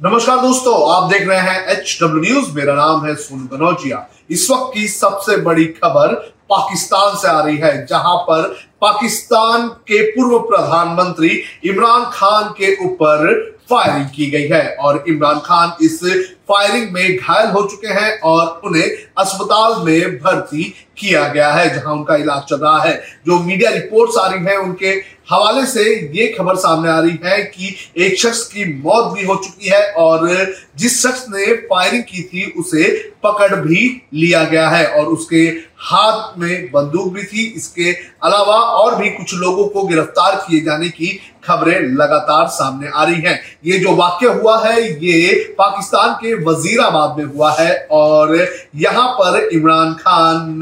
नमस्कार दोस्तों, आप देख रहे हैं एच डब्ल्यू न्यूज़ मेरा नाम है सोनू कनौजिया इस वक्त की सबसे बड़ी खबर पाकिस्तान से आ रही है, जहाँ पर पाकिस्तान के पूर्व प्रधानमंत्री इमरान खान के ऊपर फायरिंग की गई है। और इमरान खान इस फायरिंग में घायल हो चुके हैं और उन्हें अस्पताल में भर्ती किया गया है, जहाँ उनका इलाज चल रहा है। जो मीडिया रिपोर्ट्स आ रही हैं, उनके हवाले से ये खबर सामने आ रही है कि एक शख्स की मौत भी हो चुकी है और जिस शख्स ने फायरिंग की थी, उसे पकड़ भी लिया गया है और उसके हाथ में बंदूक भी थी। इसके अलावा और भी कुछ लोगों को गिरफ़्तार किए जाने की खबरें लगातार सामने आ रही हैं। ये जो वाक्य हुआ है, ये पाकिस्तान के वजीराबाद में हुआ है और यहाँ पर इमरान खान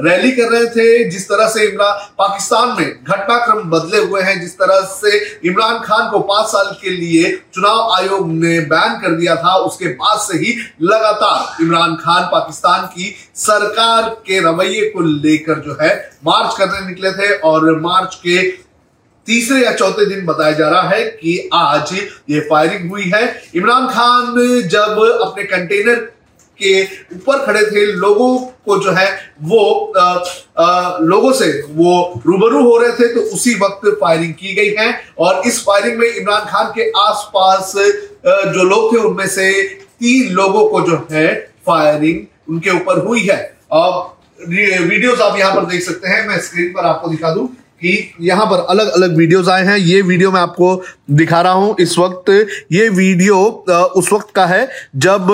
रैली कर रहे थे, जिस तरह से इमरान पाकिस्तान में घटनाक्रम बदले हुए हैं, जिस तरह से इमरान खान को पाँच साल के लिए चुनाव आयोग ने बैन कर दिया था, उसके बाद से ही लगातार इमरान खान पाकिस्तान की सरकार के रवैये को लेकर जो है मार्च करने निकले थे और मार्च के तीसरे या चौथे दिन बताया जा रहा है कि आज ये फायरिंग हुई है। इमरान खान जब अपने कंटेनर के ऊपर खड़े थे लोगों को जो है वो आ, आ, लोगों से वो रूबरू हो रहे थे तो उसी वक्त फायरिंग की गई है। और इस फायरिंग में इमरान खान के आसपास जो लोग थे उनमें से तीन लोगों को जो है फायरिंग उनके ऊपर हुई है। और वीडियोस आप यहाँ पर देख सकते हैं मैं स्क्रीन पर आपको दिखा दूँ। कि यहाँ पर अलग अलग वीडियोस आए हैं। ये वीडियो मैं आपको दिखा रहा हूँ इस वक्त। ये वीडियो उस वक्त का है जब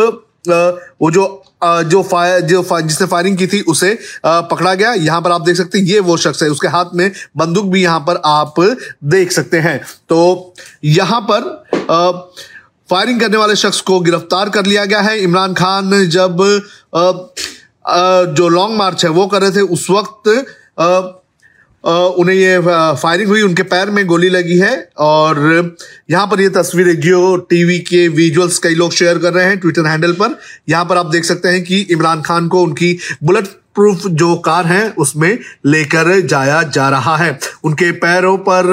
वो जो जो फायर जो फायर, जिसने फायरिंग की थी उसे पकड़ा गया। यहाँ पर आप देख सकते हैं ये वो शख्स है। उसके हाथ में बंदूक भी यहाँ पर आप देख सकते हैं। तो यहाँ पर फायरिंग करने वाले शख्स को गिरफ़्तार कर लिया गया है। इमरान खान जब जो लॉन्ग मार्च है वो कर रहे थे उस वक्त उन्हें ये फायरिंग हुई, उनके पैर में गोली लगी है और यहाँ पर ये तस्वीरें जियो टीवी के विजुअल्स कई लोग शेयर कर रहे हैं ट्विटर हैंडल पर। यहाँ पर आप देख सकते हैं कि इमरान खान को उनकी बुलेट प्रूफ जो कार है, उसमें लेकर जाया जा रहा है। उनके पैरों पर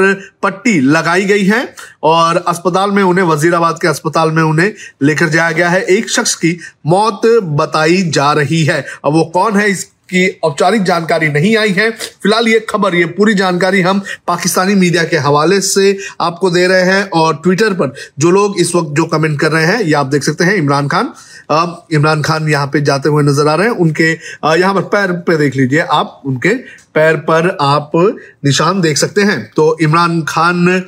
पट्टी लगाई गई है और अस्पताल में उन्हें, वजीराबाद के अस्पताल में उन्हें लेकर जाया गया है। एक शख्स की मौत बताई जा रही है। अब वो कौन है, इस की औपचारिक जानकारी नहीं आई है। फ़िलहाल ये खबर, ये पूरी जानकारी हम पाकिस्तानी मीडिया के हवाले से आपको दे रहे हैं और ट्विटर पर जो लोग इस वक्त जो कमेंट कर रहे हैं, ये आप देख सकते हैं। इमरान खान इमरान खान यहाँ पे जाते हुए नज़र आ रहे हैं। उनके यहाँ पर पैर पे देख लीजिए आप, उनके पैर पर आप निशान देख सकते हैं। तो इमरान खान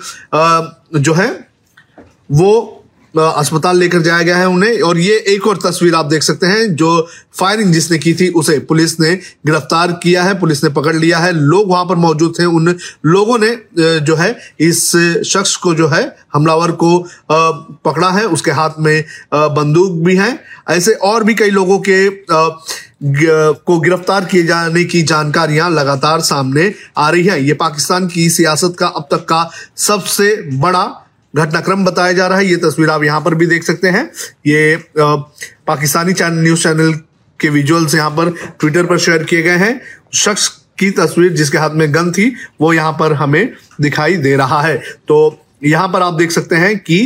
जो है, वो अस्पताल लेकर जाया गया है उन्हें। और ये एक और तस्वीर आप देख सकते हैं, जो फायरिंग जिसने की थी, उसे पुलिस ने गिरफ़्तार किया है, पुलिस ने पकड़ लिया है। लोग वहाँ पर मौजूद थे। उन लोगों ने जो है, इस शख्स को जो है, हमलावर को पकड़ा है। उसके हाथ में बंदूक भी है। ऐसे और भी कई लोगों के को गिरफ़्तार किए जाने की जानकारियाँ लगातार सामने आ रही है। ये पाकिस्तान की सियासत का अब तक का सबसे बड़ा घटनाक्रम बताया जा रहा है, ये तस्वीर आप यहाँ पर भी देख सकते हैं। ये पाकिस्तानी चैनल न्यूज़ चैनल के विजुअल्स यहाँ पर ट्विटर पर शेयर किए गए हैं। शख्स की तस्वीर जिसके हाथ में गन थी, वो यहाँ पर हमें दिखाई दे रहा है। तो यहाँ पर आप देख सकते हैं कि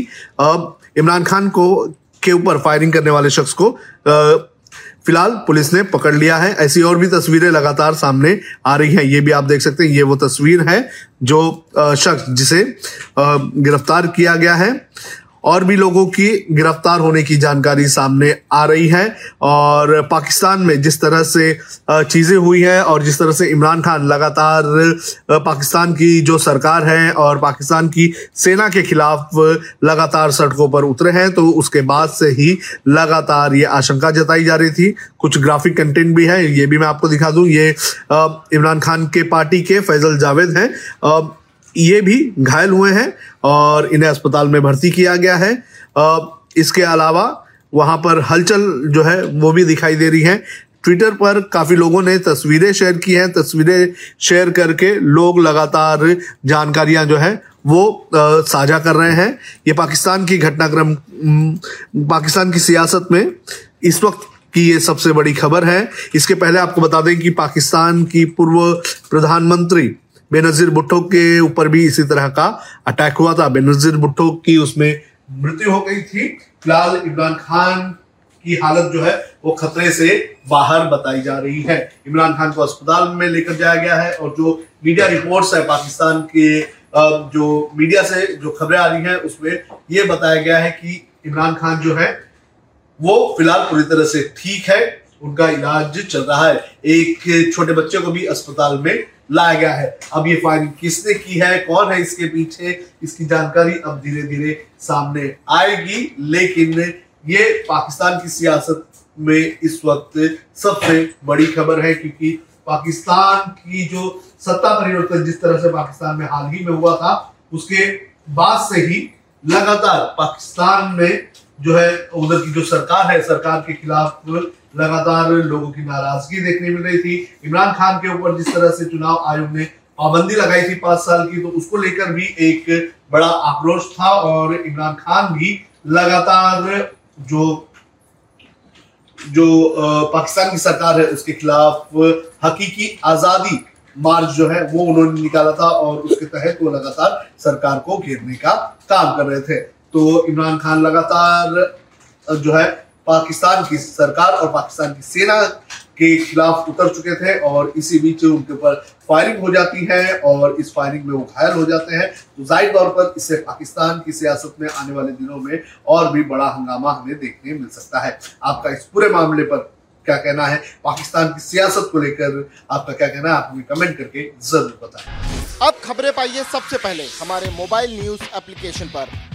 इमरान खान को, के ऊपर फायरिंग करने वाले शख्स को फ़िलहाल पुलिस ने पकड़ लिया है। ऐसी और भी तस्वीरें लगातार सामने आ रही हैं। ये भी आप देख सकते हैं, ये वो तस्वीर है जो शख्स जिसे गिरफ़्तार किया गया है। और भी लोगों की गिरफ़्तार होने की जानकारी सामने आ रही है। और पाकिस्तान में जिस तरह से चीज़ें हुई है और जिस तरह से इमरान खान लगातार पाकिस्तान की जो सरकार है और पाकिस्तान की सेना के खिलाफ लगातार सड़कों पर उतरे हैं तो उसके बाद से ही लगातार ये आशंका जताई जा रही थी। कुछ ग्राफिक कंटेंट भी है, ये भी मैं आपको दिखा दूँ। ये इमरान खान के पार्टी के फैजल जावेद हैं। ये भी घायल हुए हैं और इन्हें अस्पताल में भर्ती किया गया है। इसके अलावा वहाँ पर हलचल जो है, वो भी दिखाई दे रही है। ट्विटर पर काफ़ी लोगों ने तस्वीरें शेयर की हैं। तस्वीरें शेयर करके लोग लगातार जानकारियाँ जो है, वो साझा कर रहे हैं। ये पाकिस्तान की घटनाक्रम पाकिस्तान की सियासत में इस वक्त की ये सबसे बड़ी खबर है। इसके पहले आपको बता दें कि पाकिस्तान की पूर्व प्रधानमंत्री बेनजीर भुट्टो के ऊपर भी इसी तरह का अटैक हुआ था। बेनजीर भुट्टो की उसमें मृत्यु हो गई थी। फ़िलहाल इमरान खान की हालत जो है, वो खतरे से बाहर बताई जा रही है। इमरान खान को अस्पताल में लेकर जाया गया है और जो मीडिया रिपोर्ट्स है पाकिस्तान के जो मीडिया से जो खबरें आ रही हैं, उसमें ये बताया गया है कि इमरान खान जो है, वो फ़िलहाल पूरी तरह से ठीक है। उनका इलाज चल रहा है। एक छोटे बच्चे को भी अस्पताल में लाया गया है। अब ये फायरिंग किसने की है, कौन है इसके पीछे, इसकी जानकारी अब धीरे धीरे सामने आएगी। लेकिन ये पाकिस्तान की सियासत में इस वक्त सबसे बड़ी खबर है, क्योंकि पाकिस्तान की जो सत्ता परिवर्तन जिस तरह से पाकिस्तान में हाल ही में हुआ था, उसके बाद से ही लगातार पाकिस्तान में जो है, उधर की जो सरकार है, सरकार के खिलाफ लगातार लोगों की नाराज़गी देखने मिल रही थी। इमरान खान के ऊपर जिस तरह से चुनाव आयोग ने पाबंदी लगाई थी पाँच साल की तो उसको लेकर भी एक बड़ा आक्रोश था और इमरान खान भी लगातार जो जो पाकिस्तान की सरकार है, उसके खिलाफ हकीकी आज़ादी मार्च जो है, वो उन्होंने निकाला था और उसके तहत वो लगातार सरकार को घेरने का काम कर रहे थे। तो इमरान खान लगातार जो है पाकिस्तान की सरकार और पाकिस्तान की सेना के खिलाफ उतर चुके थे और इसी बीच उनके ऊपर फायरिंग हो जाती है और इस फायरिंग में वो घायल हो जाते हैं। तो ज़ाहिर तौर पर इससे पाकिस्तान की सियासत में आने वाले दिनों में और भी बड़ा हंगामा हमें देखने मिल सकता है। आपका इस पूरे मामले पर क्या कहना है? पाकिस्तान की सियासत को लेकर आपका क्या कहना है? आप हमें कमेंट करके ज़रूर बताएँ। अब खबरें पाइए सबसे पहले हमारे मोबाइल न्यूज़ एप्लीकेशन पर।